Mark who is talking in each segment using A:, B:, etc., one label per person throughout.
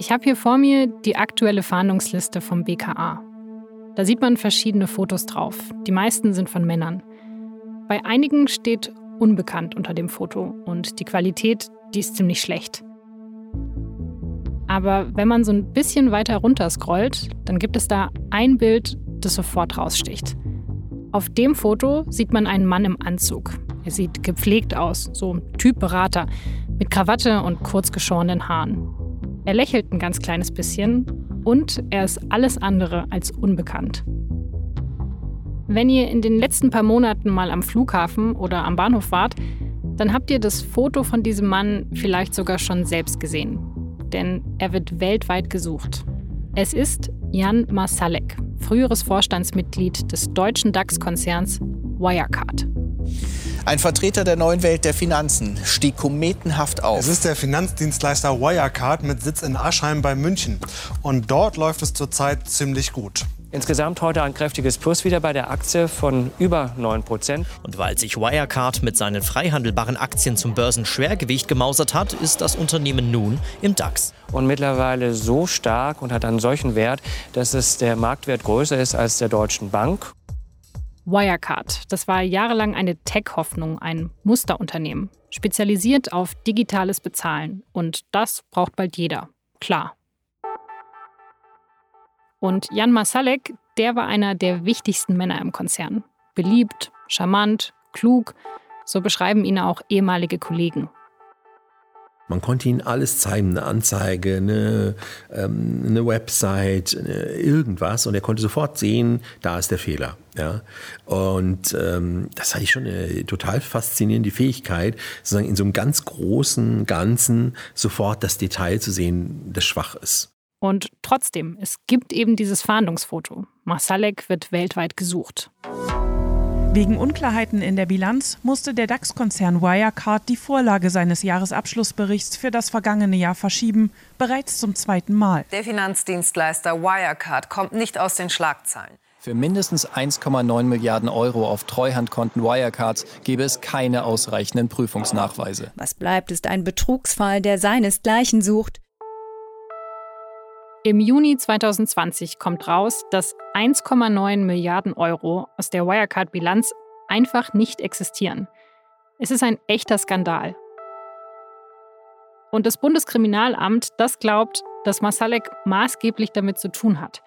A: Ich habe hier vor mir die aktuelle Fahndungsliste vom BKA. Da sieht man verschiedene Fotos drauf. Die meisten sind von Männern. Bei einigen steht unbekannt unter dem Foto und die Qualität, die ist ziemlich schlecht. Aber wenn man so ein bisschen weiter runter scrollt, dann gibt es da ein Bild, das sofort raussticht. Auf dem Foto sieht man einen Mann im Anzug. Er sieht gepflegt aus, so Typ Berater, mit Krawatte und kurz geschorenen Haaren. Er lächelt ein ganz kleines bisschen und er ist alles andere als unbekannt. Wenn ihr in den letzten paar Monaten mal am Flughafen oder am Bahnhof wart, dann habt ihr das Foto von diesem Mann vielleicht sogar schon selbst gesehen. Denn er wird weltweit gesucht. Es ist Jan Masalek, früheres Vorstandsmitglied des deutschen DAX-Konzerns Wirecard.
B: Ein Vertreter der neuen Welt der Finanzen stieg kometenhaft auf.
C: Es ist der Finanzdienstleister Wirecard mit Sitz in Aschheim bei München. Und dort läuft es zurzeit ziemlich gut.
D: Insgesamt heute ein kräftiges Plus wieder bei der Aktie von über 9 Prozent.
E: Und weil sich Wirecard mit seinen freihandelbaren Aktien zum Börsenschwergewicht gemausert hat, ist das Unternehmen nun im DAX.
D: Und mittlerweile so stark und hat einen solchen Wert, dass es der Marktwert größer ist als der Deutschen Bank.
A: Wirecard, das war jahrelang eine Tech-Hoffnung, ein Musterunternehmen, spezialisiert auf digitales Bezahlen. Und das braucht bald jeder. Klar. Und Jan Masalek, der war einer der wichtigsten Männer im Konzern. Beliebt, charmant, klug, so beschreiben ihn auch ehemalige Kollegen.
F: Man konnte ihnen alles zeigen, eine Anzeige, eine, ähm, eine Website, irgendwas und er konnte sofort sehen, da ist der Fehler. Ja? Und ähm, das hatte ich schon eine total faszinierende Fähigkeit, sozusagen in so einem ganz großen Ganzen sofort das Detail zu sehen, das schwach ist.
A: Und trotzdem, es gibt eben dieses Fahndungsfoto. Masalek wird weltweit gesucht.
G: Wegen Unklarheiten in der Bilanz musste der DAX-Konzern Wirecard die Vorlage seines Jahresabschlussberichts für das vergangene Jahr verschieben, bereits zum zweiten Mal.
H: Der Finanzdienstleister Wirecard kommt nicht aus den Schlagzeilen.
I: Für mindestens 1,9 Milliarden Euro auf Treuhandkonten Wirecards gäbe es keine ausreichenden Prüfungsnachweise.
J: Was bleibt, ist ein Betrugsfall, der seinesgleichen sucht.
A: Im Juni 2020 kommt raus, dass 1,9 Milliarden Euro aus der Wirecard-Bilanz einfach nicht existieren. Es ist ein echter Skandal. Und das Bundeskriminalamt, das glaubt, dass Masalek maßgeblich damit zu tun hat.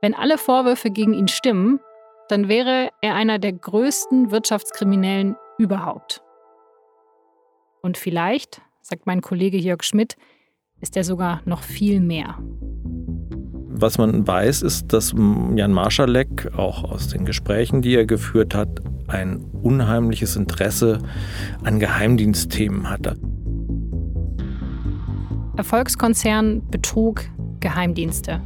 A: Wenn alle Vorwürfe gegen ihn stimmen, dann wäre er einer der größten Wirtschaftskriminellen überhaupt. Und vielleicht, sagt mein Kollege Jörg Schmidt, ist er sogar noch viel mehr.
K: Was man weiß, ist, dass Jan Marschalek auch aus den Gesprächen, die er geführt hat, ein unheimliches Interesse an Geheimdienstthemen hatte.
A: Erfolgskonzern, Betrug, Geheimdienste.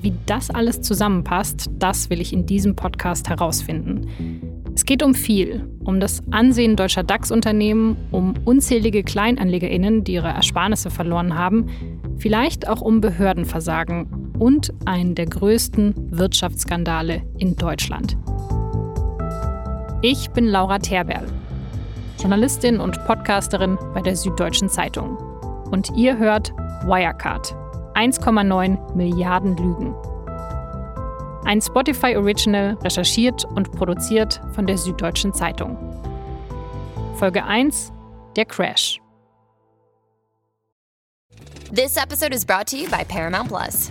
A: Wie das alles zusammenpasst, das will ich in diesem Podcast herausfinden. Es geht um viel, um das Ansehen deutscher DAX-Unternehmen, um unzählige Kleinanlegerinnen, die ihre Ersparnisse verloren haben, vielleicht auch um Behördenversagen und einen der größten Wirtschaftsskandale in Deutschland. Ich bin Laura Terberl, Journalistin und Podcasterin bei der Süddeutschen Zeitung. Und ihr hört Wirecard. 1,9 Milliarden Lügen. Ein Spotify Original recherchiert und produziert von der Süddeutschen Zeitung. Folge 1 Der Crash.
L: This episode is brought to you by Paramount Plus.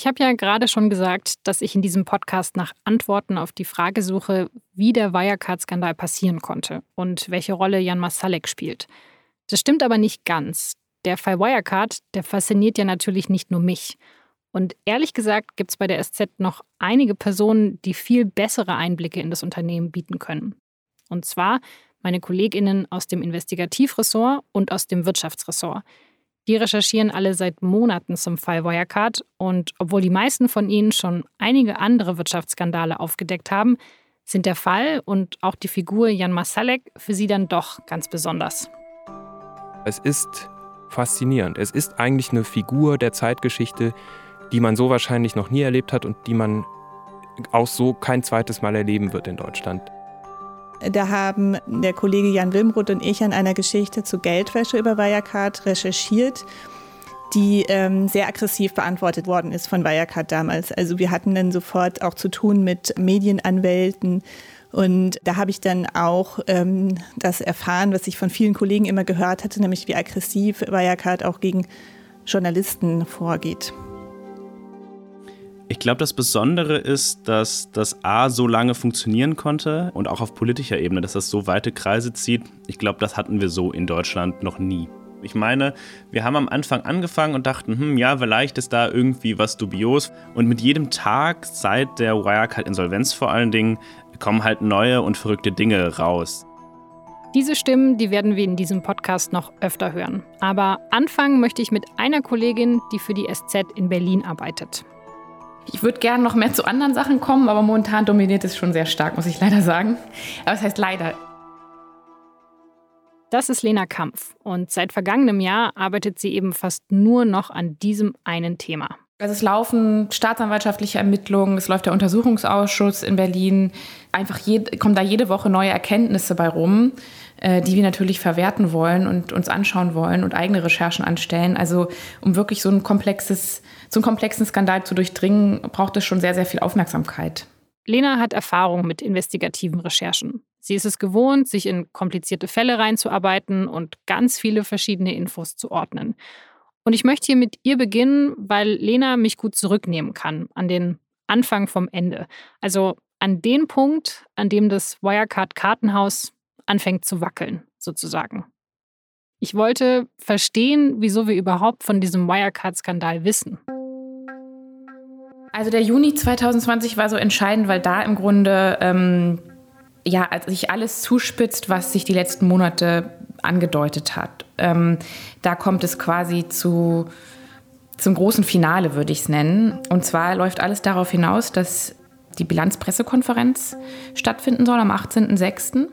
A: Ich habe ja gerade schon gesagt, dass ich in diesem Podcast nach Antworten auf die Frage suche, wie der Wirecard-Skandal passieren konnte und welche Rolle Jan Masalek spielt. Das stimmt aber nicht ganz. Der Fall Wirecard, der fasziniert ja natürlich nicht nur mich. Und ehrlich gesagt gibt es bei der SZ noch einige Personen, die viel bessere Einblicke in das Unternehmen bieten können. Und zwar meine Kolleginnen aus dem Investigativressort und aus dem Wirtschaftsressort. Die recherchieren alle seit Monaten zum Fall Wirecard und obwohl die meisten von ihnen schon einige andere Wirtschaftsskandale aufgedeckt haben, sind der Fall und auch die Figur Jan Masalek für sie dann doch ganz besonders.
M: Es ist faszinierend. Es ist eigentlich eine Figur der Zeitgeschichte, die man so wahrscheinlich noch nie erlebt hat und die man auch so kein zweites Mal erleben wird in Deutschland.
N: Da haben der Kollege Jan Wilmroth und ich an einer Geschichte zu Geldwäsche über Wirecard recherchiert, die ähm, sehr aggressiv beantwortet worden ist von Wirecard damals. Also wir hatten dann sofort auch zu tun mit Medienanwälten. Und da habe ich dann auch ähm, das erfahren, was ich von vielen Kollegen immer gehört hatte, nämlich wie aggressiv Wirecard auch gegen Journalisten vorgeht.
O: Ich glaube, das Besondere ist, dass das A so lange funktionieren konnte und auch auf politischer Ebene, dass das so weite Kreise zieht. Ich glaube, das hatten wir so in Deutschland noch nie. Ich meine, wir haben am Anfang angefangen und dachten, hm, ja, vielleicht ist da irgendwie was dubios. Und mit jedem Tag seit der Wirecard-Insolvenz vor allen Dingen kommen halt neue und verrückte Dinge raus.
A: Diese Stimmen, die werden wir in diesem Podcast noch öfter hören. Aber anfangen möchte ich mit einer Kollegin, die für die SZ in Berlin arbeitet.
P: Ich würde gerne noch mehr zu anderen Sachen kommen, aber momentan dominiert es schon sehr stark, muss ich leider sagen. Aber es heißt leider.
A: Das ist Lena Kampf und seit vergangenem Jahr arbeitet sie eben fast nur noch an diesem einen Thema.
P: Also es laufen staatsanwaltschaftliche Ermittlungen, es läuft der Untersuchungsausschuss in Berlin. Einfach jed, kommen da jede Woche neue Erkenntnisse bei rum, die wir natürlich verwerten wollen und uns anschauen wollen und eigene Recherchen anstellen. Also um wirklich so ein komplexes so einen komplexen Skandal zu durchdringen, braucht es schon sehr, sehr viel Aufmerksamkeit.
A: Lena hat Erfahrung mit investigativen Recherchen. Sie ist es gewohnt, sich in komplizierte Fälle reinzuarbeiten und ganz viele verschiedene Infos zu ordnen. Und ich möchte hier mit ihr beginnen, weil Lena mich gut zurücknehmen kann an den Anfang vom Ende. Also an den Punkt, an dem das Wirecard-Kartenhaus anfängt zu wackeln, sozusagen. Ich wollte verstehen, wieso wir überhaupt von diesem Wirecard-Skandal wissen.
P: Also der Juni 2020 war so entscheidend, weil da im Grunde ähm, ja, sich alles zuspitzt, was sich die letzten Monate angedeutet hat. Ähm, da kommt es quasi zu, zum großen Finale, würde ich es nennen. Und zwar läuft alles darauf hinaus, dass die Bilanzpressekonferenz stattfinden soll am 18.06.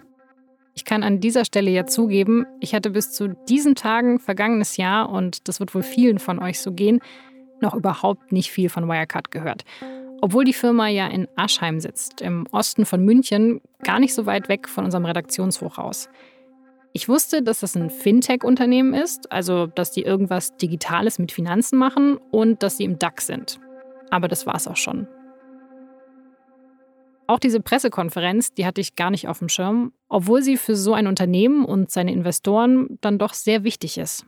A: Ich kann an dieser Stelle ja zugeben, ich hatte bis zu diesen Tagen vergangenes Jahr, und das wird wohl vielen von euch so gehen, noch überhaupt nicht viel von Wirecard gehört. Obwohl die Firma ja in Aschheim sitzt, im Osten von München, gar nicht so weit weg von unserem Redaktionshochhaus. Ich wusste, dass das ein Fintech-Unternehmen ist, also dass die irgendwas Digitales mit Finanzen machen und dass sie im DAX sind. Aber das war es auch schon. Auch diese Pressekonferenz, die hatte ich gar nicht auf dem Schirm, obwohl sie für so ein Unternehmen und seine Investoren dann doch sehr wichtig ist.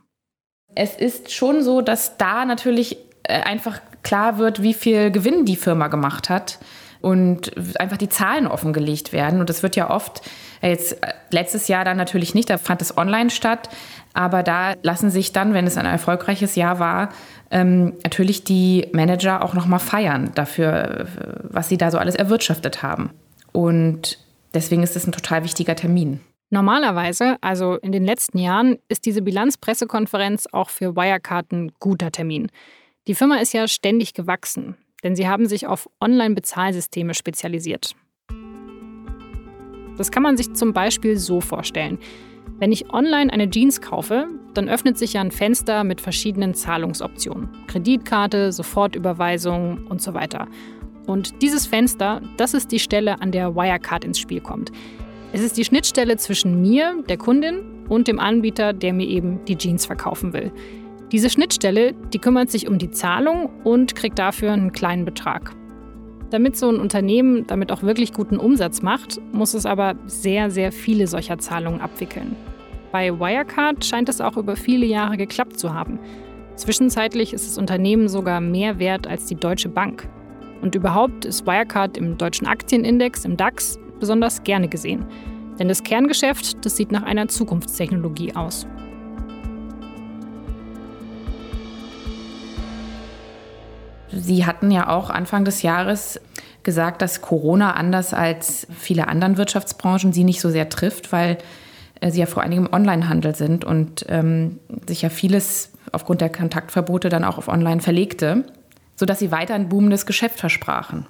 P: Es ist schon so, dass da natürlich äh, einfach klar wird, wie viel Gewinn die Firma gemacht hat und einfach die Zahlen offengelegt werden. Und das wird ja oft, äh, jetzt äh, letztes Jahr dann natürlich nicht, da fand es online statt, aber da lassen sich dann, wenn es ein erfolgreiches Jahr war, ähm, natürlich die Manager auch nochmal feiern dafür, was sie da so alles erwirtschaftet haben. Und deswegen ist es ein total wichtiger Termin.
A: Normalerweise, also in den letzten Jahren, ist diese Bilanzpressekonferenz auch für Wirecard ein guter Termin. Die Firma ist ja ständig gewachsen, denn sie haben sich auf Online-Bezahlsysteme spezialisiert. Das kann man sich zum Beispiel so vorstellen. Wenn ich online eine Jeans kaufe, dann öffnet sich ja ein Fenster mit verschiedenen Zahlungsoptionen. Kreditkarte, Sofortüberweisung und so weiter. Und dieses Fenster, das ist die Stelle, an der Wirecard ins Spiel kommt. Es ist die Schnittstelle zwischen mir, der Kundin, und dem Anbieter, der mir eben die Jeans verkaufen will. Diese Schnittstelle, die kümmert sich um die Zahlung und kriegt dafür einen kleinen Betrag. Damit so ein Unternehmen damit auch wirklich guten Umsatz macht, muss es aber sehr, sehr viele solcher Zahlungen abwickeln. Bei Wirecard scheint es auch über viele Jahre geklappt zu haben. Zwischenzeitlich ist das Unternehmen sogar mehr wert als die Deutsche Bank. Und überhaupt ist Wirecard im deutschen Aktienindex, im DAX, besonders gerne gesehen. Denn das Kerngeschäft, das sieht nach einer Zukunftstechnologie aus.
P: Sie hatten ja auch Anfang des Jahres gesagt, dass Corona anders als viele anderen Wirtschaftsbranchen sie nicht so sehr trifft, weil äh, sie ja vor allen Dingen im Onlinehandel sind und ähm, sich ja vieles aufgrund der Kontaktverbote dann auch auf Online verlegte, sodass sie weiter ein boomendes Geschäft versprachen.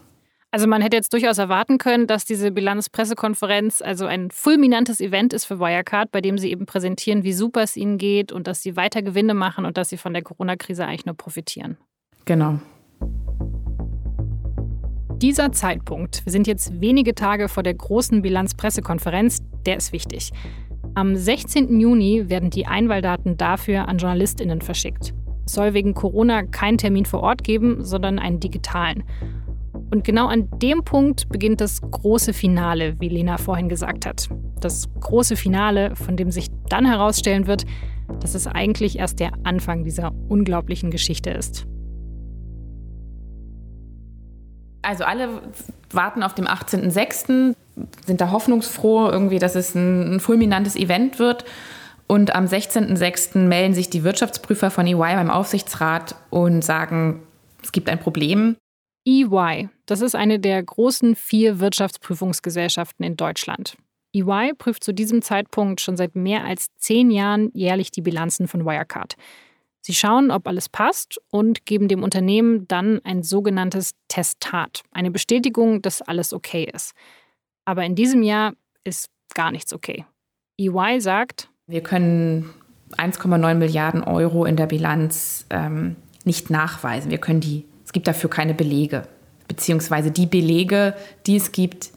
A: Also man hätte jetzt durchaus erwarten können, dass diese Bilanzpressekonferenz also ein fulminantes Event ist für Wirecard, bei dem sie eben präsentieren, wie super es ihnen geht und dass sie weiter Gewinne machen und dass sie von der Corona-Krise eigentlich nur profitieren.
P: Genau.
A: Dieser Zeitpunkt, wir sind jetzt wenige Tage vor der großen Bilanzpressekonferenz, der ist wichtig. Am 16. Juni werden die Einwahldaten dafür an JournalistInnen verschickt. Es soll wegen Corona keinen Termin vor Ort geben, sondern einen digitalen. Und genau an dem Punkt beginnt das große Finale, wie Lena vorhin gesagt hat. Das große Finale, von dem sich dann herausstellen wird, dass es eigentlich erst der Anfang dieser unglaublichen Geschichte ist.
P: Also alle warten auf dem 18.06., sind da hoffnungsfroh, irgendwie, dass es ein, ein fulminantes Event wird. Und am 16.06. melden sich die Wirtschaftsprüfer von EY beim Aufsichtsrat und sagen, es gibt ein Problem.
A: EY, das ist eine der großen vier Wirtschaftsprüfungsgesellschaften in Deutschland. EY prüft zu diesem Zeitpunkt schon seit mehr als zehn Jahren jährlich die Bilanzen von Wirecard. Sie schauen, ob alles passt und geben dem Unternehmen dann ein sogenanntes Testat, eine Bestätigung, dass alles okay ist. Aber in diesem Jahr ist gar nichts okay. EY sagt,
P: wir können 1,9 Milliarden Euro in der Bilanz ähm, nicht nachweisen. Wir können die es gibt dafür keine Belege. Beziehungsweise die Belege, die es gibt,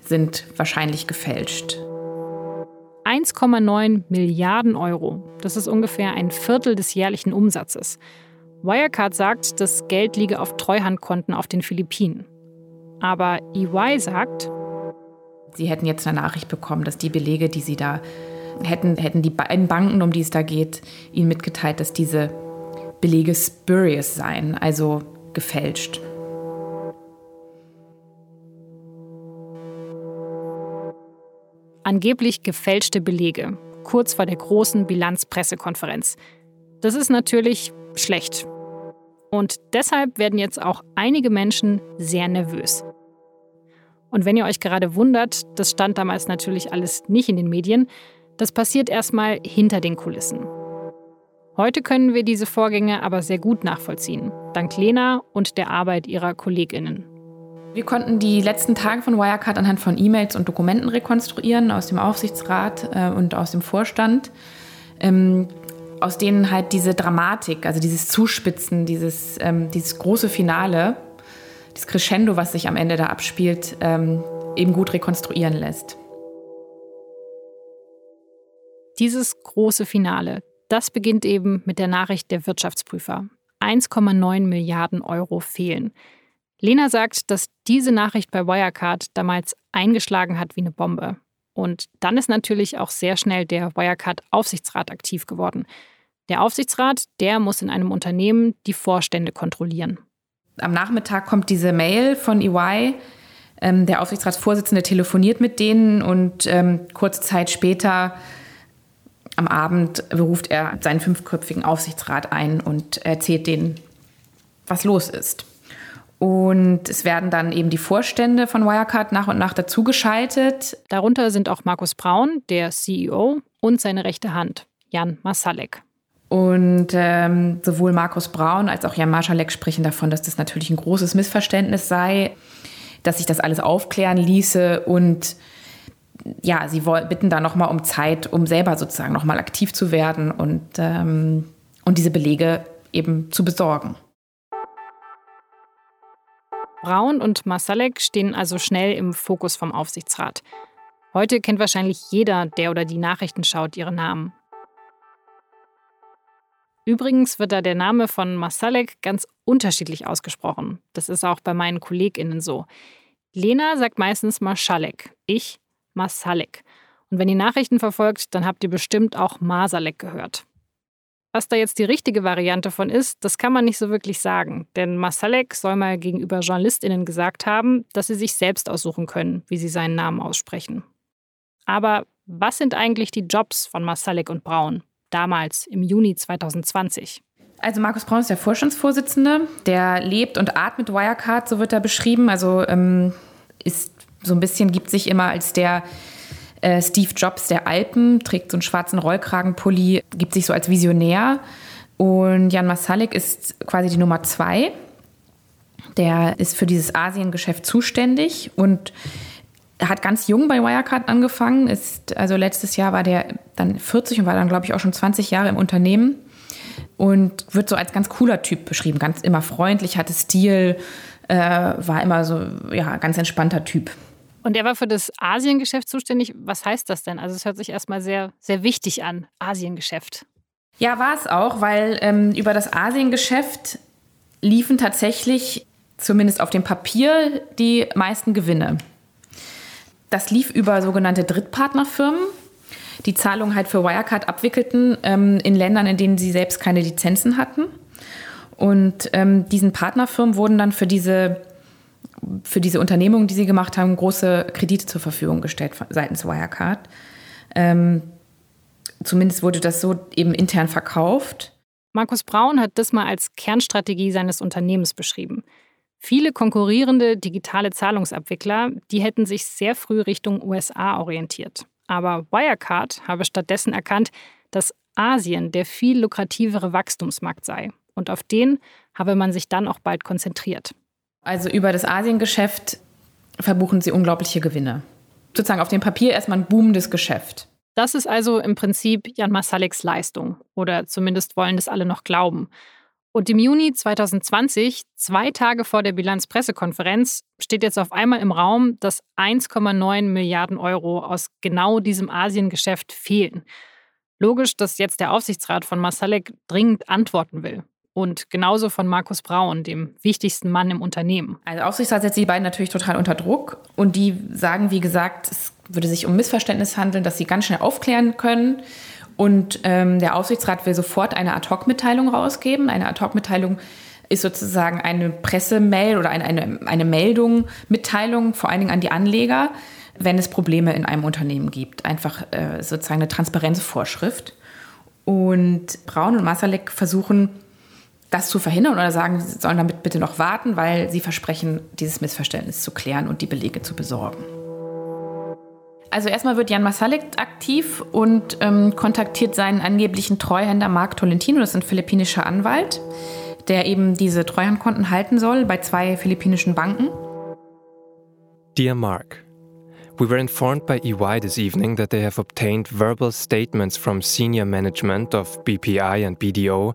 P: sind wahrscheinlich gefälscht.
A: 1,9 Milliarden Euro. Das ist ungefähr ein Viertel des jährlichen Umsatzes. Wirecard sagt, das Geld liege auf Treuhandkonten auf den Philippinen. Aber EY sagt,
P: Sie hätten jetzt eine Nachricht bekommen, dass die Belege, die Sie da hätten, hätten die beiden Banken, um die es da geht, Ihnen mitgeteilt, dass diese Belege spurious seien, also gefälscht.
A: Angeblich gefälschte Belege, kurz vor der großen Bilanzpressekonferenz. Das ist natürlich schlecht. Und deshalb werden jetzt auch einige Menschen sehr nervös. Und wenn ihr euch gerade wundert, das stand damals natürlich alles nicht in den Medien, das passiert erstmal hinter den Kulissen. Heute können wir diese Vorgänge aber sehr gut nachvollziehen, dank Lena und der Arbeit ihrer KollegInnen.
P: Wir konnten die letzten Tage von Wirecard anhand von E-Mails und Dokumenten rekonstruieren aus dem Aufsichtsrat äh, und aus dem Vorstand, ähm, aus denen halt diese Dramatik, also dieses Zuspitzen, dieses, ähm, dieses große Finale, das Crescendo, was sich am Ende da abspielt, ähm, eben gut rekonstruieren lässt.
A: Dieses große Finale, das beginnt eben mit der Nachricht der Wirtschaftsprüfer. 1,9 Milliarden Euro fehlen. Lena sagt, dass diese Nachricht bei Wirecard damals eingeschlagen hat wie eine Bombe. Und dann ist natürlich auch sehr schnell der Wirecard-Aufsichtsrat aktiv geworden. Der Aufsichtsrat, der muss in einem Unternehmen die Vorstände kontrollieren.
P: Am Nachmittag kommt diese Mail von EY. Ähm, der Aufsichtsratsvorsitzende telefoniert mit denen und ähm, kurze Zeit später am Abend beruft er seinen fünfköpfigen Aufsichtsrat ein und erzählt denen, was los ist. Und es werden dann eben die Vorstände von Wirecard nach und nach dazugeschaltet.
A: Darunter sind auch Markus Braun, der CEO, und seine rechte Hand, Jan Masalek.
P: Und ähm, sowohl Markus Braun als auch Jan Marschalek sprechen davon, dass das natürlich ein großes Missverständnis sei, dass sich das alles aufklären ließe und ja, sie bitten da nochmal um Zeit, um selber sozusagen nochmal aktiv zu werden und, ähm, und diese Belege eben zu besorgen.
A: Braun und Masalek stehen also schnell im Fokus vom Aufsichtsrat. Heute kennt wahrscheinlich jeder, der oder die Nachrichten schaut, ihre Namen. Übrigens wird da der Name von Masalek ganz unterschiedlich ausgesprochen. Das ist auch bei meinen KollegInnen so. Lena sagt meistens Maschalek, ich Masalek. Und wenn ihr Nachrichten verfolgt, dann habt ihr bestimmt auch Masalek gehört. Was da jetzt die richtige Variante von ist, das kann man nicht so wirklich sagen. Denn Masalek soll mal gegenüber JournalistInnen gesagt haben, dass sie sich selbst aussuchen können, wie sie seinen Namen aussprechen. Aber was sind eigentlich die Jobs von Masalek und Braun, damals im Juni 2020?
P: Also Markus Braun ist der Vorstandsvorsitzende, der lebt und atmet Wirecard, so wird er beschrieben. Also ähm, ist so ein bisschen, gibt sich immer als der äh, Steve Jobs der Alpen, trägt so einen schwarzen Rollkragenpulli, gibt sich so als Visionär. Und Jan Masalik ist quasi die Nummer zwei. Der ist für dieses Asiengeschäft zuständig und hat ganz jung bei Wirecard angefangen. Ist, also letztes Jahr war der dann 40 und war dann, glaube ich, auch schon 20 Jahre im Unternehmen und wird so als ganz cooler Typ beschrieben. Ganz immer freundlich, hatte Stil, äh, war immer so, ja, ganz entspannter Typ.
A: Und er war für das Asiengeschäft zuständig. Was heißt das denn? Also es hört sich erstmal sehr, sehr wichtig an, Asiengeschäft.
P: Ja, war es auch, weil ähm, über das Asiengeschäft liefen tatsächlich, zumindest auf dem Papier, die meisten Gewinne. Das lief über sogenannte Drittpartnerfirmen, die Zahlungen halt für Wirecard abwickelten ähm, in Ländern, in denen sie selbst keine Lizenzen hatten. Und ähm, diesen Partnerfirmen wurden dann für diese für diese Unternehmungen, die sie gemacht haben, große Kredite zur Verfügung gestellt seitens Wirecard. Ähm, zumindest wurde das so eben intern verkauft.
A: Markus Braun hat das mal als Kernstrategie seines Unternehmens beschrieben. Viele konkurrierende digitale Zahlungsabwickler, die hätten sich sehr früh Richtung USA orientiert. Aber Wirecard habe stattdessen erkannt, dass Asien der viel lukrativere Wachstumsmarkt sei. Und auf den habe man sich dann auch bald konzentriert.
P: Also über das Asiengeschäft verbuchen sie unglaubliche Gewinne. Sozusagen auf dem Papier erstmal ein boomendes Geschäft.
A: Das ist also im Prinzip Jan Masaleks Leistung. Oder zumindest wollen das alle noch glauben. Und im Juni 2020, zwei Tage vor der Bilanzpressekonferenz, steht jetzt auf einmal im Raum, dass 1,9 Milliarden Euro aus genau diesem Asiengeschäft fehlen. Logisch, dass jetzt der Aufsichtsrat von Masalek dringend antworten will. Und genauso von Markus Braun, dem wichtigsten Mann im Unternehmen.
P: Also Aufsichtsrat setzt die beiden natürlich total unter Druck. Und die sagen, wie gesagt, es würde sich um Missverständnis handeln, dass sie ganz schnell aufklären können. Und ähm, der Aufsichtsrat will sofort eine Ad-Hoc-Mitteilung rausgeben. Eine Ad-Hoc-Mitteilung ist sozusagen eine Pressemail oder eine, eine, eine Meldung, Mitteilung vor allen Dingen an die Anleger, wenn es Probleme in einem Unternehmen gibt. Einfach äh, sozusagen eine Transparenzvorschrift. Und Braun und Masalek versuchen, das zu verhindern oder sagen, sie sollen damit bitte noch warten, weil sie versprechen, dieses Missverständnis zu klären und die Belege zu besorgen. Also erstmal wird Jan Masalik aktiv und ähm, kontaktiert seinen angeblichen Treuhänder Mark Tolentino, das ist ein philippinischer Anwalt, der eben diese Treuhandkonten halten soll bei zwei philippinischen Banken.
M: Dear Mark, We were informed by EY this evening that they have obtained verbal statements from senior management of BPI and BDO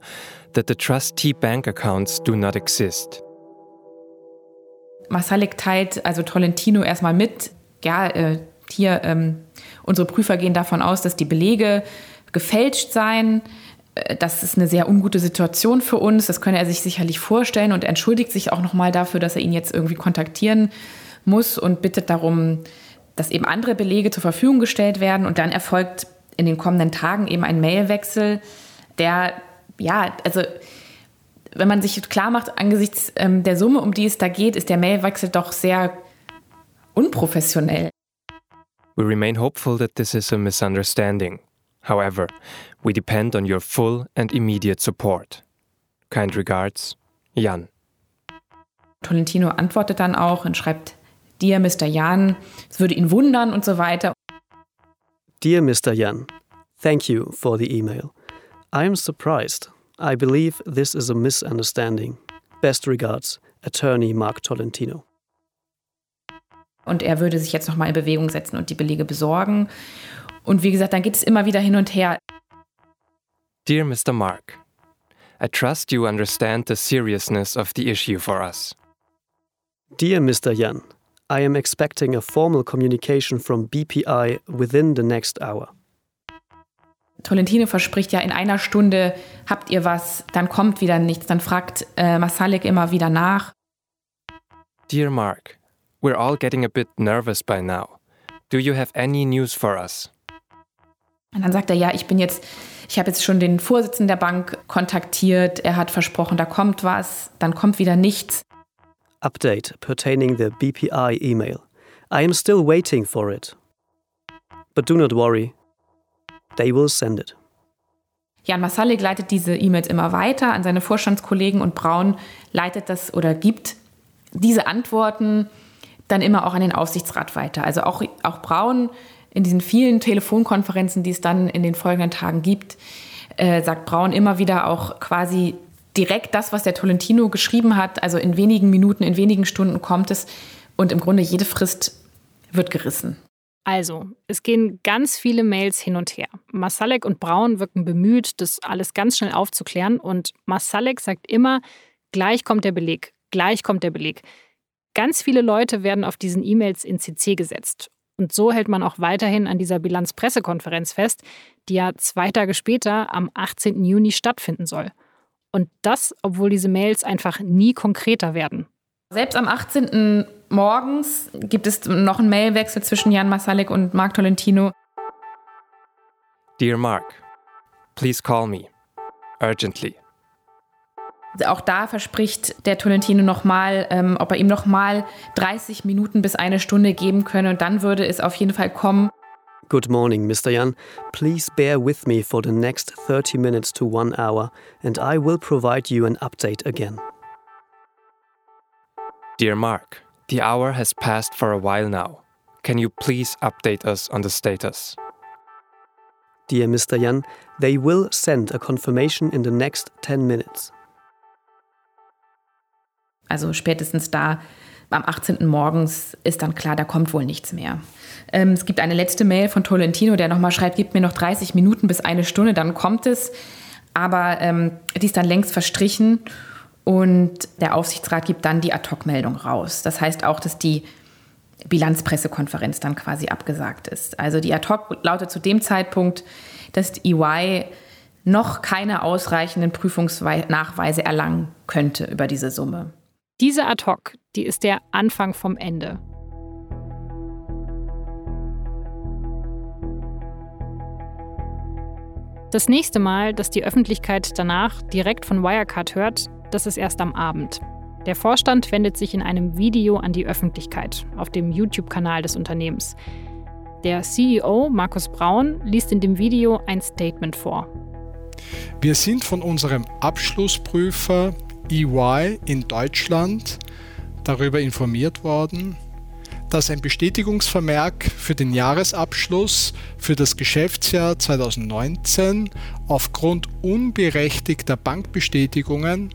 M: that the trustee bank accounts do not exist.
P: Masalik teilt also Tolentino erstmal mit, ja, äh, hier, ähm, unsere Prüfer gehen davon aus, dass die Belege gefälscht seien. Äh, das ist eine sehr ungute Situation für uns. Das könne er sich sicherlich vorstellen und entschuldigt sich auch nochmal dafür, dass er ihn jetzt irgendwie kontaktieren muss und bittet darum, dass eben andere Belege zur Verfügung gestellt werden und dann erfolgt in den kommenden Tagen eben ein Mailwechsel, der, ja, also wenn man sich klar macht, angesichts ähm, der Summe, um die es da geht, ist der Mailwechsel doch sehr unprofessionell.
M: We remain hopeful that this is a misunderstanding. However, we depend on your full and immediate support. Kind regards, Jan.
P: Tolentino antwortet dann auch und schreibt Dear Mr. Jan, es würde ihn wundern und so weiter.
Q: Dear Mr. Jan, thank you for the email. I am surprised. I believe this is a misunderstanding. Best regards, Attorney Mark Tolentino.
P: Und er würde sich jetzt nochmal in Bewegung setzen und die Belege besorgen. Und wie gesagt, dann geht es immer wieder hin und her.
M: Dear Mr. Mark, I trust you understand the seriousness of the issue for us.
Q: Dear Mr. Jan, I am expecting a formal communication from BPI within the next hour.
P: Tolentino verspricht ja in einer Stunde habt ihr was, dann kommt wieder nichts, dann fragt äh, Masalik immer wieder nach.
M: Dear Mark, we're all getting a bit nervous by now. Do you have any news for us?
P: Und dann sagt er, ja, ich bin jetzt ich habe jetzt schon den Vorsitzenden der Bank kontaktiert, er hat versprochen, da kommt was, dann kommt wieder nichts.
Q: Update pertaining the BPI email. I am still waiting for it. But do not worry, they will send it.
P: Jan Masalik leitet diese E-Mails immer weiter an seine Vorstandskollegen und Braun leitet das oder gibt diese Antworten dann immer auch an den Aufsichtsrat weiter. Also auch, auch Braun in diesen vielen Telefonkonferenzen, die es dann in den folgenden Tagen gibt, äh, sagt Braun immer wieder auch quasi direkt das, was der Tolentino geschrieben hat. Also in wenigen Minuten, in wenigen Stunden kommt es und im Grunde jede Frist wird gerissen.
A: Also, es gehen ganz viele Mails hin und her. Masalek und Braun wirken bemüht, das alles ganz schnell aufzuklären. Und Masalek sagt immer, gleich kommt der Beleg, gleich kommt der Beleg. Ganz viele Leute werden auf diesen E-Mails in CC gesetzt. Und so hält man auch weiterhin an dieser Bilanzpressekonferenz fest, die ja zwei Tage später am 18. Juni stattfinden soll. Und das, obwohl diese Mails einfach nie konkreter werden.
P: Selbst am 18 morgens gibt es noch einen Mailwechsel zwischen Jan Masalik und Mark Tolentino.
M: Dear Mark, please call me. Urgently.
P: Auch da verspricht der Tolentino nochmal, ähm, ob er ihm nochmal 30 Minuten bis eine Stunde geben könne und dann würde es auf jeden Fall kommen.
Q: Good morning, Mr. Jan. Please bear with me for the next 30 minutes to one hour and I will provide you an update again.
M: Dear Mark, The hour has passed for a while now. Can you please update us on the status?
Q: Dear Mr. Yan, they will send a confirmation in the next 10 minutes.
P: Also spätestens da am 18. morgens ist dann klar, da kommt wohl nichts mehr. Ähm, es gibt eine letzte Mail von Tolentino, der nochmal schreibt, gib mir noch 30 Minuten bis eine Stunde, dann kommt es. Aber ähm, die ist dann längst verstrichen und der Aufsichtsrat gibt dann die Ad-Hoc-Meldung raus. Das heißt auch, dass die Bilanzpressekonferenz dann quasi abgesagt ist. Also die Ad-Hoc lautet zu dem Zeitpunkt, dass EY noch keine ausreichenden Prüfungsnachweise erlangen könnte über diese Summe.
A: Diese Ad-Hoc, die ist der Anfang vom Ende. Das nächste Mal, dass die Öffentlichkeit danach direkt von Wirecard hört, das ist erst am Abend. Der Vorstand wendet sich in einem Video an die Öffentlichkeit auf dem YouTube-Kanal des Unternehmens. Der CEO Markus Braun liest in dem Video ein Statement vor.
R: Wir sind von unserem Abschlussprüfer EY in Deutschland darüber informiert worden, dass ein Bestätigungsvermerk für den Jahresabschluss für das Geschäftsjahr 2019 aufgrund unberechtigter Bankbestätigungen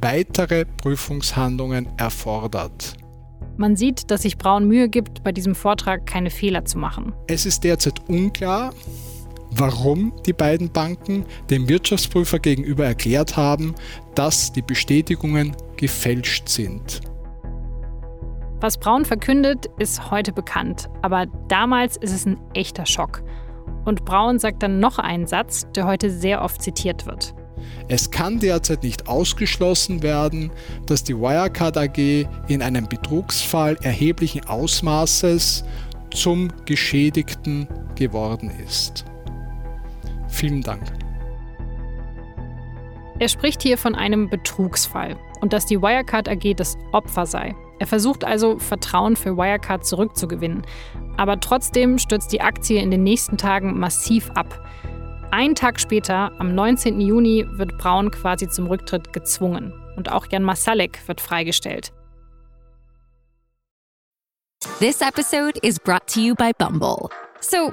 R: weitere Prüfungshandlungen erfordert.
A: Man sieht, dass sich Braun Mühe gibt, bei diesem Vortrag keine Fehler zu machen.
R: Es ist derzeit unklar, warum die beiden Banken dem Wirtschaftsprüfer gegenüber erklärt haben, dass die Bestätigungen gefälscht sind.
A: Was Braun verkündet, ist heute bekannt, aber damals ist es ein echter Schock. Und Braun sagt dann noch einen Satz, der heute sehr oft zitiert wird.
R: Es kann derzeit nicht ausgeschlossen werden, dass die Wirecard AG in einem Betrugsfall erheblichen Ausmaßes zum Geschädigten geworden ist. Vielen Dank.
A: Er spricht hier von einem Betrugsfall und dass die Wirecard AG das Opfer sei. Er versucht also, Vertrauen für Wirecard zurückzugewinnen. Aber trotzdem stürzt die Aktie in den nächsten Tagen massiv ab. Einen Tag später, am 19. Juni, wird Braun quasi zum Rücktritt gezwungen. Und auch Jan Masalek wird freigestellt.
S: This episode is brought to you by Bumble. So,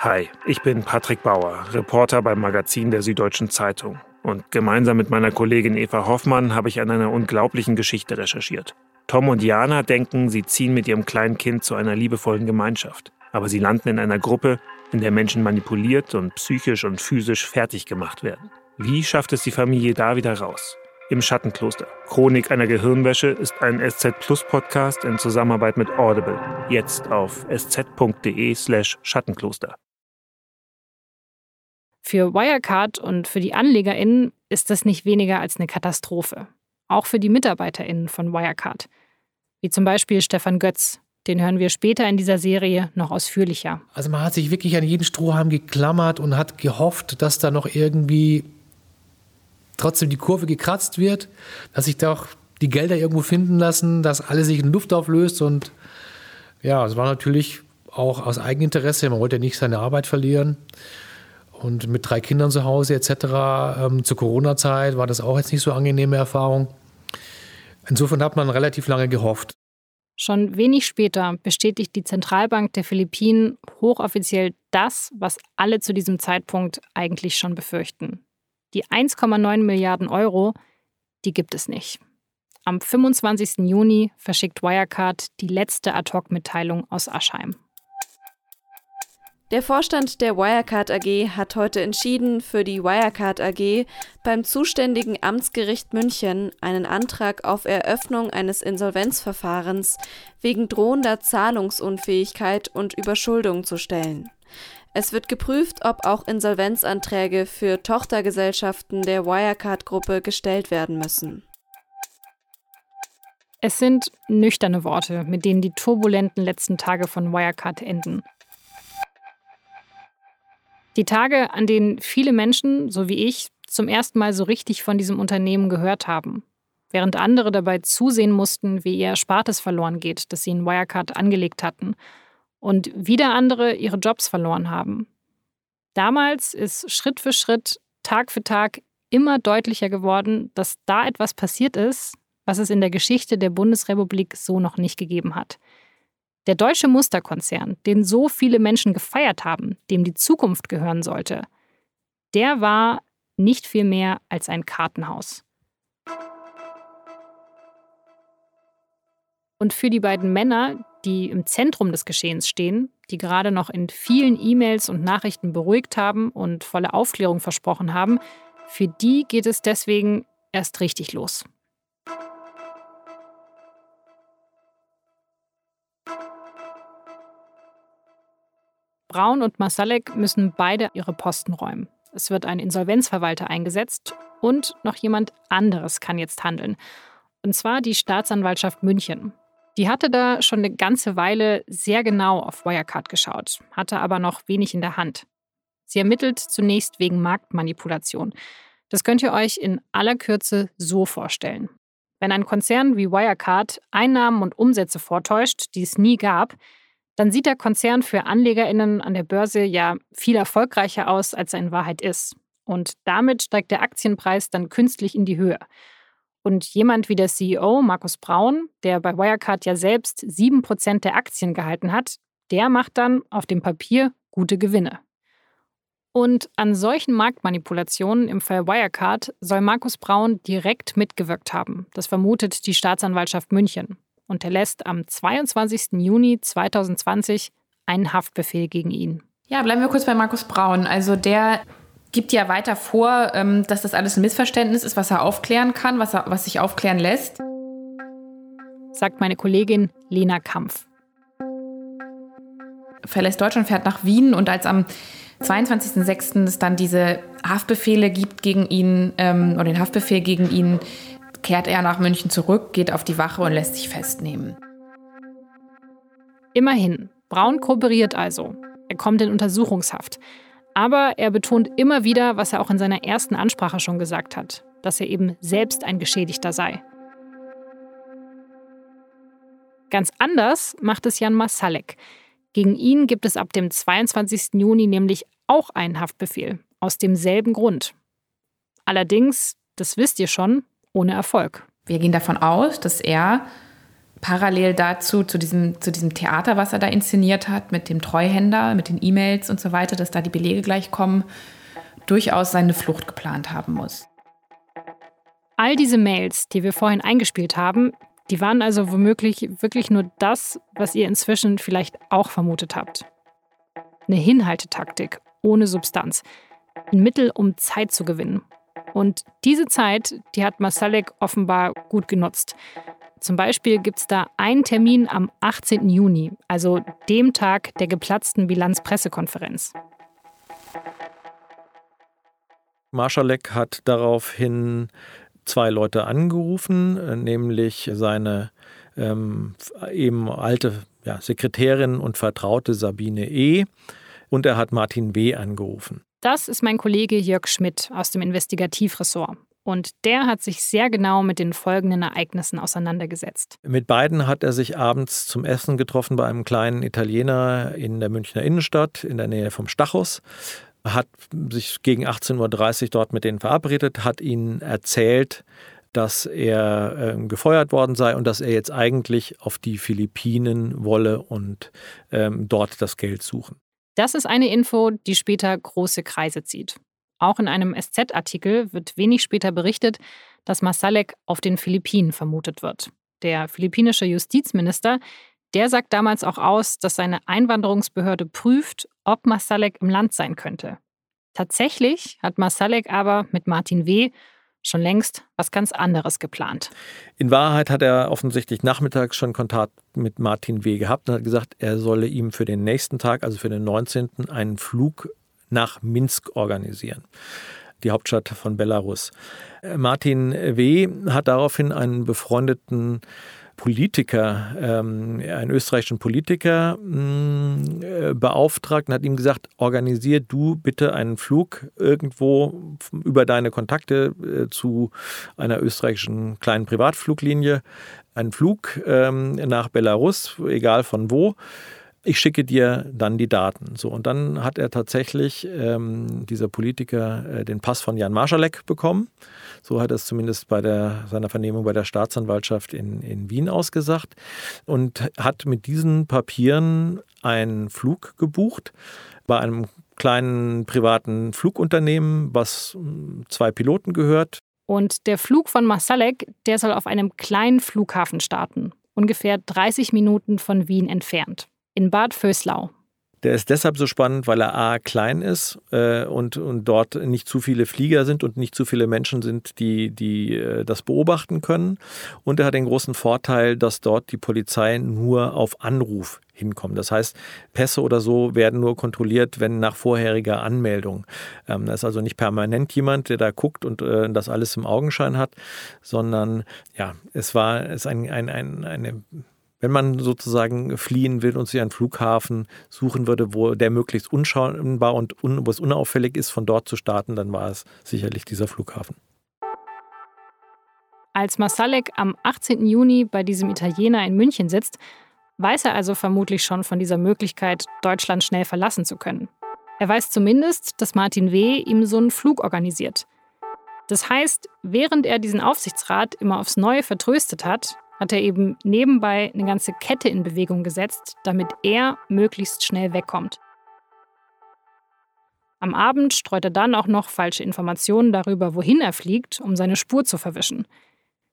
T: Hi, ich bin Patrick Bauer, Reporter beim Magazin der Süddeutschen Zeitung. Und gemeinsam mit meiner Kollegin Eva Hoffmann habe ich an einer unglaublichen Geschichte recherchiert. Tom und Jana denken, sie ziehen mit ihrem kleinen Kind zu einer liebevollen Gemeinschaft. Aber sie landen in einer Gruppe, in der Menschen manipuliert und psychisch und physisch fertig gemacht werden. Wie schafft es die Familie da wieder raus? Im Schattenkloster. Chronik einer Gehirnwäsche ist ein SZ Plus Podcast in Zusammenarbeit mit Audible. Jetzt auf sz.de/slash Schattenkloster.
A: Für Wirecard und für die AnlegerInnen ist das nicht weniger als eine Katastrophe. Auch für die MitarbeiterInnen von Wirecard. Wie zum Beispiel Stefan Götz. Den hören wir später in dieser Serie noch ausführlicher.
U: Also man hat sich wirklich an jeden Strohhalm geklammert und hat gehofft, dass da noch irgendwie trotzdem die Kurve gekratzt wird, dass sich da auch die Gelder irgendwo finden lassen, dass alles sich in Luft auflöst und ja, es war natürlich auch aus Eigeninteresse, man wollte ja nicht seine Arbeit verlieren. Und mit drei Kindern zu Hause etc. Ähm, zur Corona-Zeit war das auch jetzt nicht so angenehme Erfahrung. Insofern hat man relativ lange gehofft.
A: Schon wenig später bestätigt die Zentralbank der Philippinen hochoffiziell das, was alle zu diesem Zeitpunkt eigentlich schon befürchten. Die 1,9 Milliarden Euro, die gibt es nicht. Am 25. Juni verschickt Wirecard die letzte Ad-Hoc-Mitteilung aus Aschheim.
V: Der Vorstand der Wirecard AG hat heute entschieden, für die Wirecard AG beim zuständigen Amtsgericht München einen Antrag auf Eröffnung eines Insolvenzverfahrens wegen drohender Zahlungsunfähigkeit und Überschuldung zu stellen. Es wird geprüft, ob auch Insolvenzanträge für Tochtergesellschaften der Wirecard-Gruppe gestellt werden müssen.
A: Es sind nüchterne Worte, mit denen die turbulenten letzten Tage von Wirecard enden. Die Tage, an denen viele Menschen, so wie ich, zum ersten Mal so richtig von diesem Unternehmen gehört haben, während andere dabei zusehen mussten, wie ihr Erspartes verloren geht, das sie in Wirecard angelegt hatten, und wieder andere ihre Jobs verloren haben. Damals ist Schritt für Schritt, Tag für Tag immer deutlicher geworden, dass da etwas passiert ist, was es in der Geschichte der Bundesrepublik so noch nicht gegeben hat. Der deutsche Musterkonzern, den so viele Menschen gefeiert haben, dem die Zukunft gehören sollte, der war nicht viel mehr als ein Kartenhaus. Und für die beiden Männer, die im Zentrum des Geschehens stehen, die gerade noch in vielen E-Mails und Nachrichten beruhigt haben und volle Aufklärung versprochen haben, für die geht es deswegen erst richtig los. Braun und Masalek müssen beide ihre Posten räumen. Es wird ein Insolvenzverwalter eingesetzt und noch jemand anderes kann jetzt handeln. Und zwar die Staatsanwaltschaft München. Die hatte da schon eine ganze Weile sehr genau auf Wirecard geschaut, hatte aber noch wenig in der Hand. Sie ermittelt zunächst wegen Marktmanipulation. Das könnt ihr euch in aller Kürze so vorstellen. Wenn ein Konzern wie Wirecard Einnahmen und Umsätze vortäuscht, die es nie gab, dann sieht der Konzern für AnlegerInnen an der Börse ja viel erfolgreicher aus, als er in Wahrheit ist. Und damit steigt der Aktienpreis dann künstlich in die Höhe. Und jemand wie der CEO Markus Braun, der bei Wirecard ja selbst 7% der Aktien gehalten hat, der macht dann auf dem Papier gute Gewinne. Und an solchen Marktmanipulationen im Fall Wirecard soll Markus Braun direkt mitgewirkt haben. Das vermutet die Staatsanwaltschaft München und erlässt am 22. Juni 2020 einen Haftbefehl gegen ihn.
P: Ja, bleiben wir kurz bei Markus Braun. Also der gibt ja weiter vor, ähm, dass das alles ein Missverständnis ist, was er aufklären kann, was, er, was sich aufklären lässt.
A: Sagt meine Kollegin Lena Kampf.
P: Verlässt Deutschland, fährt nach Wien und als am 22.06. es dann diese Haftbefehle gibt gegen ihn, ähm, oder den Haftbefehl gegen ihn, kehrt er nach München zurück, geht auf die Wache und lässt sich festnehmen.
A: Immerhin, Braun kooperiert also. Er kommt in Untersuchungshaft. Aber er betont immer wieder, was er auch in seiner ersten Ansprache schon gesagt hat, dass er eben selbst ein Geschädigter sei. Ganz anders macht es Jan Masalek. Gegen ihn gibt es ab dem 22. Juni nämlich auch einen Haftbefehl, aus demselben Grund. Allerdings, das wisst ihr schon, ohne Erfolg.
P: Wir gehen davon aus, dass er parallel dazu, zu diesem, zu diesem Theater, was er da inszeniert hat, mit dem Treuhänder, mit den E-Mails und so weiter, dass da die Belege gleich kommen, durchaus seine Flucht geplant haben muss.
A: All diese Mails, die wir vorhin eingespielt haben, die waren also womöglich wirklich nur das, was ihr inzwischen vielleicht auch vermutet habt. Eine Hinhaltetaktik ohne Substanz. Ein Mittel, um Zeit zu gewinnen. Und diese Zeit, die hat Masalek offenbar gut genutzt. Zum Beispiel gibt es da einen Termin am 18. Juni, also dem Tag der geplatzten Bilanzpressekonferenz.
K: Marschalek hat daraufhin zwei Leute angerufen, nämlich seine ähm, eben alte ja, Sekretärin und Vertraute Sabine E. und er hat Martin W. angerufen.
A: Das ist mein Kollege Jörg Schmidt aus dem Investigativressort. Und der hat sich sehr genau mit den folgenden Ereignissen auseinandergesetzt.
K: Mit beiden hat er sich abends zum Essen getroffen bei einem kleinen Italiener in der Münchner Innenstadt in der Nähe vom Stachus hat sich gegen 18.30 Uhr dort mit denen verabredet, hat ihnen erzählt, dass er äh, gefeuert worden sei und dass er jetzt eigentlich auf die Philippinen wolle und ähm, dort das Geld suchen.
A: Das ist eine Info, die später große Kreise zieht. Auch in einem SZ-Artikel wird wenig später berichtet, dass Masalek auf den Philippinen vermutet wird. Der philippinische Justizminister, der sagt damals auch aus, dass seine Einwanderungsbehörde prüft, ob Masalek im Land sein könnte. Tatsächlich hat Masalek aber mit Martin W. schon längst was ganz anderes geplant.
K: In Wahrheit hat er offensichtlich nachmittags schon Kontakt mit Martin W. gehabt und hat gesagt, er solle ihm für den nächsten Tag, also für den 19., einen Flug nach Minsk organisieren die Hauptstadt von Belarus. Martin W. hat daraufhin einen befreundeten Politiker, ähm, einen österreichischen Politiker mh, äh, beauftragt und hat ihm gesagt, organisier du bitte einen Flug irgendwo über deine Kontakte äh, zu einer österreichischen kleinen Privatfluglinie, einen Flug ähm, nach Belarus, egal von wo ich schicke dir dann die Daten. So, und dann hat er tatsächlich, ähm, dieser Politiker, äh, den Pass von Jan Marschalek bekommen. So hat er es zumindest bei der, seiner Vernehmung bei der Staatsanwaltschaft in, in Wien ausgesagt. Und hat mit diesen Papieren einen Flug gebucht bei einem kleinen privaten Flugunternehmen, was hm, zwei Piloten gehört.
A: Und der Flug von Masalek, der soll auf einem kleinen Flughafen starten, ungefähr 30 Minuten von Wien entfernt in Bad Vöslau.
K: Der ist deshalb so spannend, weil er A klein ist äh, und, und dort nicht zu viele Flieger sind und nicht zu viele Menschen sind, die, die äh, das beobachten können. Und er hat den großen Vorteil, dass dort die Polizei nur auf Anruf hinkommt. Das heißt, Pässe oder so werden nur kontrolliert, wenn nach vorheriger Anmeldung. Ähm, da ist also nicht permanent jemand, der da guckt und äh, das alles im Augenschein hat, sondern ja, es war es ein, ein, ein, eine wenn man sozusagen fliehen will und sich einen Flughafen suchen würde, wo der möglichst unscheinbar und un, wo es unauffällig ist, von dort zu starten, dann war es sicherlich dieser Flughafen.
A: Als Masalek am 18. Juni bei diesem Italiener in München sitzt, weiß er also vermutlich schon von dieser Möglichkeit, Deutschland schnell verlassen zu können. Er weiß zumindest, dass Martin W. ihm so einen Flug organisiert. Das heißt, während er diesen Aufsichtsrat immer aufs Neue vertröstet hat, hat er eben nebenbei eine ganze Kette in Bewegung gesetzt, damit er möglichst schnell wegkommt. Am Abend streut er dann auch noch falsche Informationen darüber, wohin er fliegt, um seine Spur zu verwischen.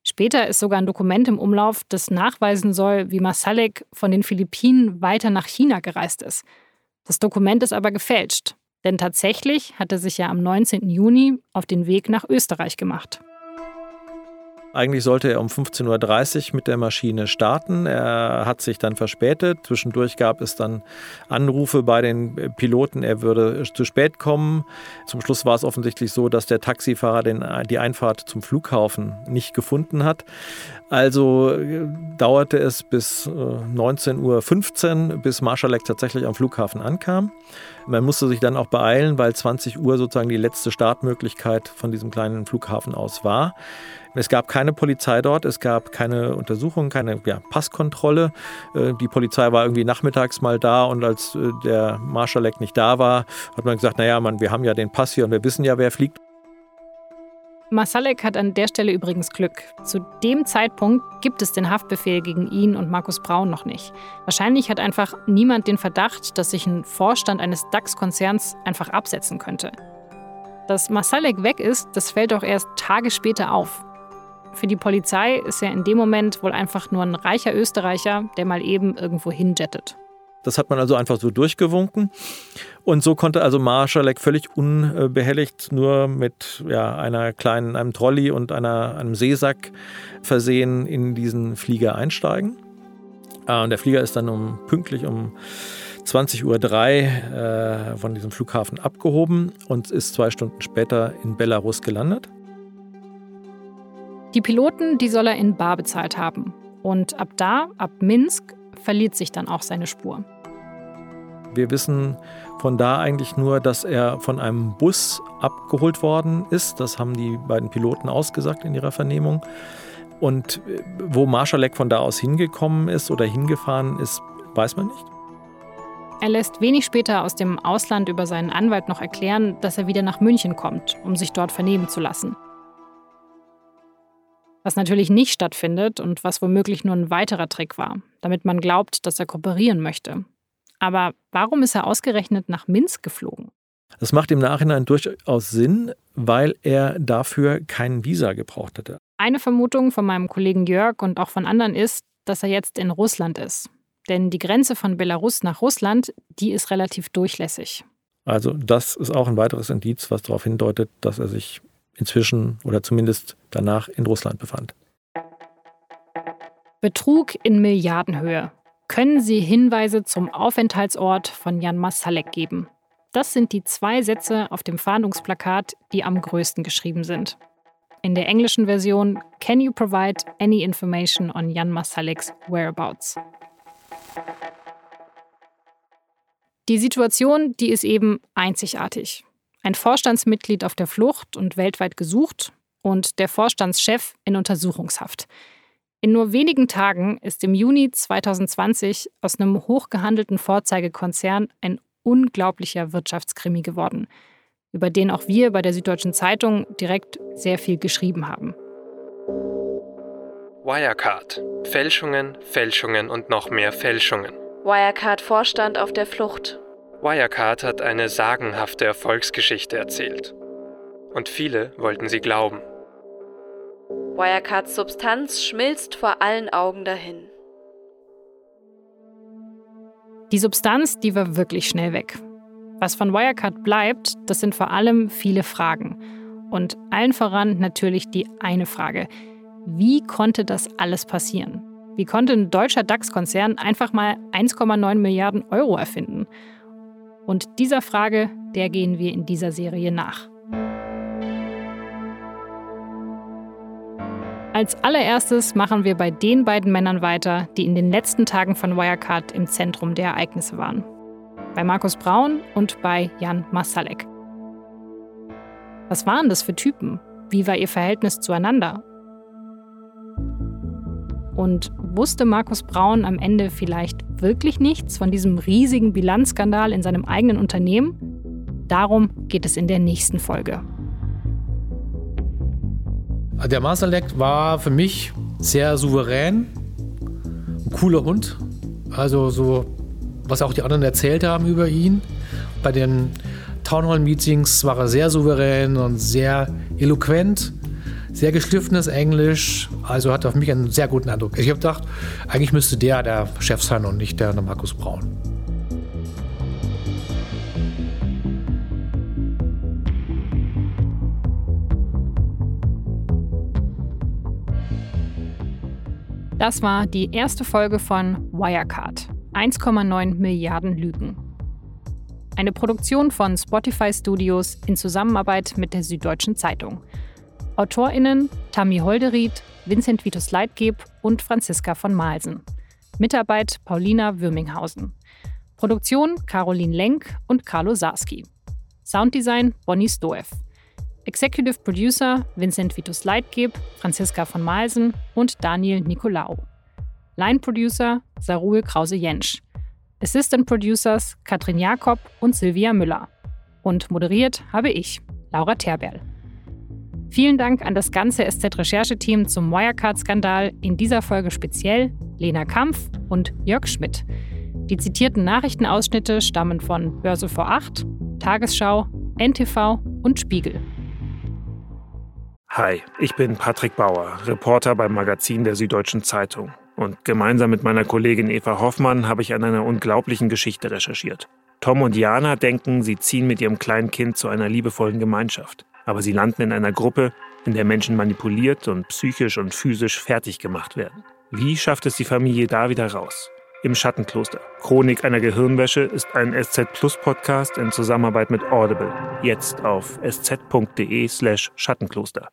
A: Später ist sogar ein Dokument im Umlauf, das nachweisen soll, wie Masalek von den Philippinen weiter nach China gereist ist. Das Dokument ist aber gefälscht, denn tatsächlich hat er sich ja am 19. Juni auf den Weg nach Österreich gemacht.
K: Eigentlich sollte er um 15.30 Uhr mit der Maschine starten. Er hat sich dann verspätet. Zwischendurch gab es dann Anrufe bei den Piloten, er würde zu spät kommen. Zum Schluss war es offensichtlich so, dass der Taxifahrer den, die Einfahrt zum Flughafen nicht gefunden hat. Also äh, dauerte es bis 19.15 Uhr, bis Marschalek tatsächlich am Flughafen ankam. Man musste sich dann auch beeilen, weil 20 Uhr sozusagen die letzte Startmöglichkeit von diesem kleinen Flughafen aus war. Es gab keine Polizei dort, es gab keine Untersuchung, keine ja, Passkontrolle. Äh, die Polizei war irgendwie nachmittags mal da und als äh, der Marschalek nicht da war, hat man gesagt, naja, man, wir haben ja den Pass hier und wir wissen ja, wer fliegt.
A: Masalek hat an der Stelle übrigens Glück. Zu dem Zeitpunkt gibt es den Haftbefehl gegen ihn und Markus Braun noch nicht. Wahrscheinlich hat einfach niemand den Verdacht, dass sich ein Vorstand eines DAX-Konzerns einfach absetzen könnte. Dass Masalek weg ist, das fällt auch erst Tage später auf. Für die Polizei ist er in dem Moment wohl einfach nur ein reicher Österreicher, der mal eben irgendwo hinjettet.
K: Das hat man also einfach so durchgewunken. Und so konnte also Marschalek völlig unbehelligt nur mit ja, einer kleinen, einem Trolley und einer, einem Seesack versehen in diesen Flieger einsteigen. Ah, und der Flieger ist dann um, pünktlich um 20.03 Uhr äh, von diesem Flughafen abgehoben und ist zwei Stunden später in Belarus gelandet.
A: Die Piloten, die soll er in Bar bezahlt haben. Und ab da, ab Minsk, verliert sich dann auch seine Spur.
K: Wir wissen von da eigentlich nur, dass er von einem Bus abgeholt worden ist. Das haben die beiden Piloten ausgesagt in ihrer Vernehmung. Und äh, wo Marschalek von da aus hingekommen ist oder hingefahren ist, weiß man nicht.
A: Er lässt wenig später aus dem Ausland über seinen Anwalt noch erklären, dass er wieder nach München kommt, um sich dort vernehmen zu lassen. Was natürlich nicht stattfindet und was womöglich nur ein weiterer Trick war, damit man glaubt, dass er kooperieren möchte. Aber warum ist er ausgerechnet nach Minsk geflogen?
K: Das macht im Nachhinein durchaus Sinn, weil er dafür kein Visa gebraucht hätte.
A: Eine Vermutung von meinem Kollegen Jörg und auch von anderen ist, dass er jetzt in Russland ist. Denn die Grenze von Belarus nach Russland, die ist relativ durchlässig.
K: Also das ist auch ein weiteres Indiz, was darauf hindeutet, dass er sich inzwischen oder zumindest danach in Russland befand.
A: Betrug in Milliardenhöhe. Können Sie Hinweise zum Aufenthaltsort von Jan Masalek geben? Das sind die zwei Sätze auf dem Fahndungsplakat, die am größten geschrieben sind. In der englischen Version Can you provide any information on Jan Masaleks whereabouts? Die Situation, die ist eben einzigartig. Ein Vorstandsmitglied auf der Flucht und weltweit gesucht und der Vorstandschef in Untersuchungshaft. In nur wenigen Tagen ist im Juni 2020 aus einem hochgehandelten Vorzeigekonzern ein unglaublicher Wirtschaftskrimi geworden, über den auch wir bei der Süddeutschen Zeitung direkt sehr viel geschrieben haben.
W: Wirecard. Fälschungen, Fälschungen und noch mehr Fälschungen.
V: Wirecard-Vorstand auf der Flucht.
W: Wirecard hat eine sagenhafte Erfolgsgeschichte erzählt. Und viele wollten sie glauben.
V: Wirecards Substanz schmilzt vor allen Augen dahin.
A: Die Substanz, die war wirklich schnell weg. Was von Wirecard bleibt, das sind vor allem viele Fragen. Und allen voran natürlich die eine Frage. Wie konnte das alles passieren? Wie konnte ein deutscher DAX-Konzern einfach mal 1,9 Milliarden Euro erfinden? Und dieser Frage, der gehen wir in dieser Serie nach. Als allererstes machen wir bei den beiden Männern weiter, die in den letzten Tagen von Wirecard im Zentrum der Ereignisse waren. Bei Markus Braun und bei Jan Masalek. Was waren das für Typen? Wie war ihr Verhältnis zueinander? Und wusste Markus Braun am Ende vielleicht wirklich nichts von diesem riesigen Bilanzskandal in seinem eigenen Unternehmen? Darum geht es in der nächsten Folge.
U: Der Masterlek war für mich sehr souverän, ein cooler Hund. Also so, was auch die anderen erzählt haben über ihn. Bei den Townhall-Meetings war er sehr souverän und sehr eloquent, sehr geschliffenes Englisch. Also hat auf mich einen sehr guten Eindruck. Ich habe gedacht, eigentlich müsste der der Chef sein und nicht der Markus Braun.
A: Das war die erste Folge von Wirecard. 1,9 Milliarden Lügen. Eine Produktion von Spotify Studios in Zusammenarbeit mit der Süddeutschen Zeitung. AutorInnen Tammy Holderied, Vincent Vitus Leitgeb und Franziska von Malsen. Mitarbeit Paulina Würminghausen. Produktion Caroline Lenk und Carlo Sarski. Sounddesign Bonnie Stoev. Executive Producer Vincent Vitus Leitgeb, Franziska von Malsen und Daniel Nicolaou. Line Producer Sarul Krause-Jensch. Assistant Producers Katrin Jakob und Silvia Müller. Und moderiert habe ich, Laura Terberl. Vielen Dank an das ganze SZ-Rechercheteam zum Wirecard-Skandal, in dieser Folge speziell Lena Kampf und Jörg Schmidt. Die zitierten Nachrichtenausschnitte stammen von Börse vor 8, Tagesschau, NTV und Spiegel.
T: Hi, ich bin Patrick Bauer, Reporter beim Magazin der Süddeutschen Zeitung. Und gemeinsam mit meiner Kollegin Eva Hoffmann habe ich an einer unglaublichen Geschichte recherchiert. Tom und Jana denken, sie ziehen mit ihrem kleinen Kind zu einer liebevollen Gemeinschaft. Aber sie landen in einer Gruppe, in der Menschen manipuliert und psychisch und physisch fertig gemacht werden. Wie schafft es die Familie da wieder raus? Im Schattenkloster. Chronik einer Gehirnwäsche ist ein SZ Plus Podcast in Zusammenarbeit mit Audible. Jetzt auf sz.de slash Schattenkloster.